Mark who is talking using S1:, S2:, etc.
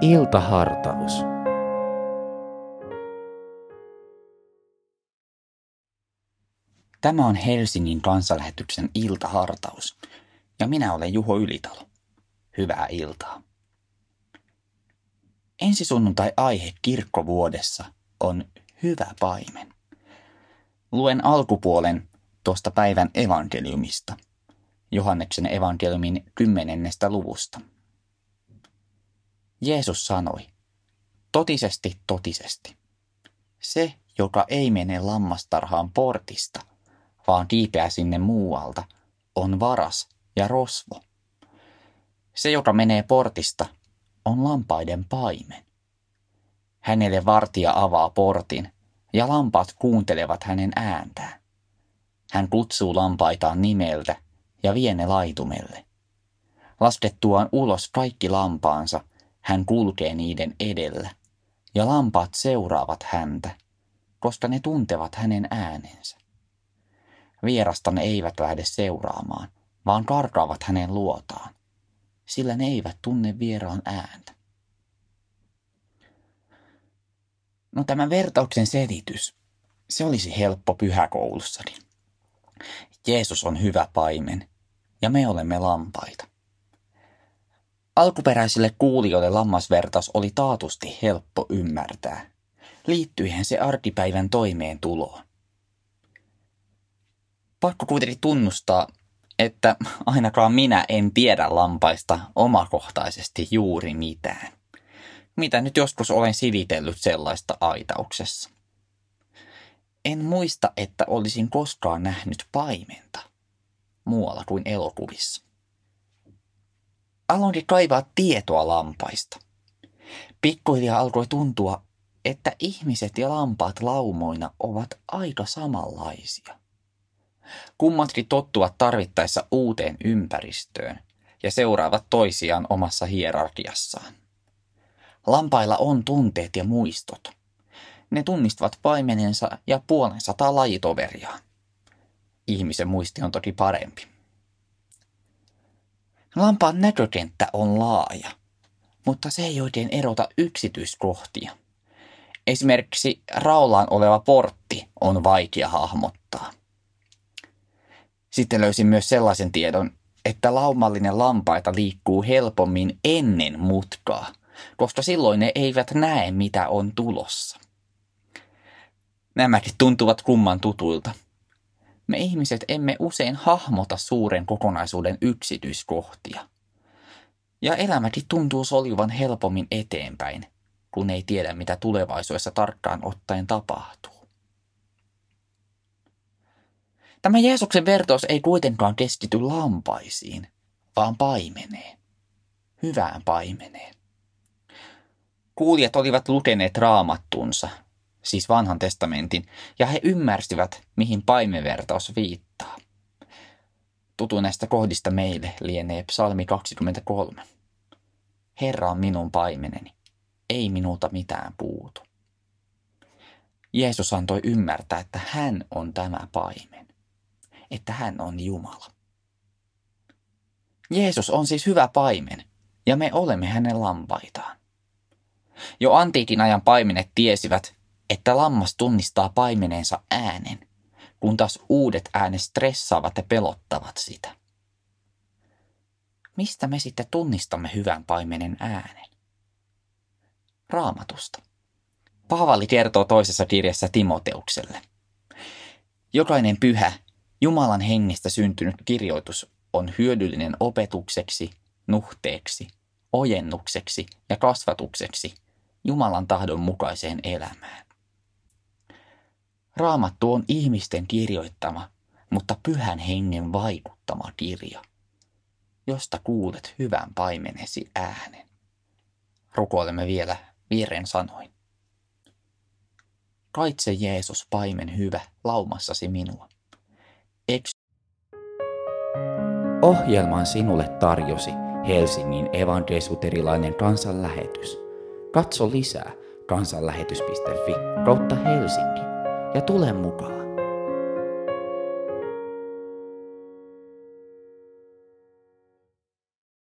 S1: Iltahartaus.
S2: Tämä on Helsingin kansanlähetyksen iltahartaus ja minä olen Juho Ylitalo. Hyvää iltaa. Ensi sunnuntai aihe kirkkovuodessa on hyvä paimen. Luen alkupuolen tuosta päivän evankeliumista, Johanneksen evankeliumin kymmenennestä luvusta. Jeesus sanoi, totisesti, totisesti, se, joka ei mene lammastarhaan portista, vaan kiipeää sinne muualta, on varas ja rosvo. Se, joka menee portista, on lampaiden paimen. Hänelle vartija avaa portin, ja lampaat kuuntelevat hänen ääntään. Hän kutsuu lampaitaan nimeltä ja vie ne laitumelle. Laskettuaan ulos kaikki lampaansa, hän kulkee niiden edellä, ja lampaat seuraavat häntä, koska ne tuntevat hänen äänensä. Vierasta ne eivät lähde seuraamaan, vaan karkaavat hänen luotaan, sillä ne eivät tunne vieraan ääntä. No tämä vertauksen selitys, se olisi helppo pyhäkoulussani. Jeesus on hyvä paimen ja me olemme lampaita. Alkuperäisille kuulijoille lammasvertaus oli taatusti helppo ymmärtää. Liittyihän se arkipäivän toimeen tuloon. Pakko kuitenkin tunnustaa, että ainakaan minä en tiedä lampaista omakohtaisesti juuri mitään. Mitä nyt joskus olen silitellyt sellaista aitauksessa. En muista, että olisin koskaan nähnyt paimenta muualla kuin elokuvissa. Aloinkin kaivaa tietoa lampaista. Pikkuhiljaa alkoi tuntua, että ihmiset ja lampaat laumoina ovat aika samanlaisia. Kummatkin tottuvat tarvittaessa uuteen ympäristöön ja seuraavat toisiaan omassa hierarkiassaan. Lampailla on tunteet ja muistot. Ne tunnistavat paimenensa ja puolensa tai lajitoveriaan. Ihmisen muisti on toki parempi. Lampaan näkökenttä on laaja, mutta se ei oikein erota yksityiskohtia. Esimerkiksi raulaan oleva portti on vaikea hahmottaa. Sitten löysin myös sellaisen tiedon, että laumallinen lampaita liikkuu helpommin ennen mutkaa, koska silloin ne eivät näe, mitä on tulossa. Nämäkin tuntuvat kumman tutuilta. Me ihmiset emme usein hahmota suuren kokonaisuuden yksityiskohtia. Ja elämäkin tuntuu soljuvan helpommin eteenpäin, kun ei tiedä, mitä tulevaisuudessa tarkkaan ottaen tapahtuu. Tämä Jeesuksen vertaus ei kuitenkaan keskity lampaisiin, vaan paimeneen. Hyvään paimeneen. Kuulijat olivat lukeneet raamattunsa, siis vanhan testamentin, ja he ymmärsivät, mihin paimenvertaus viittaa. Tutu näistä kohdista meille lienee psalmi 23. Herra on minun paimeneni, ei minulta mitään puutu. Jeesus antoi ymmärtää, että hän on tämä paimen että hän on Jumala. Jeesus on siis hyvä paimen, ja me olemme hänen lampaitaan. Jo antiikin ajan paimenet tiesivät, että lammas tunnistaa paimeneensa äänen, kun taas uudet äänet stressaavat ja pelottavat sitä. Mistä me sitten tunnistamme hyvän paimenen äänen? Raamatusta. Paavali kertoo toisessa kirjassa Timoteukselle. Jokainen pyhä Jumalan hengestä syntynyt kirjoitus on hyödyllinen opetukseksi, nuhteeksi, ojennukseksi ja kasvatukseksi Jumalan tahdon mukaiseen elämään. Raamattu on ihmisten kirjoittama, mutta pyhän hengen vaikuttama kirja, josta kuulet hyvän paimenesi äänen. Rukoilemme vielä vieren sanoin. Kaitse Jeesus paimen hyvä laumassasi minua. Eks...
S1: Ohjelman sinulle tarjosi Helsingin evankelisuterilainen kansanlähetys. Katso lisää kansanlähetys.fi kautta Helsinki ja tule mukaan.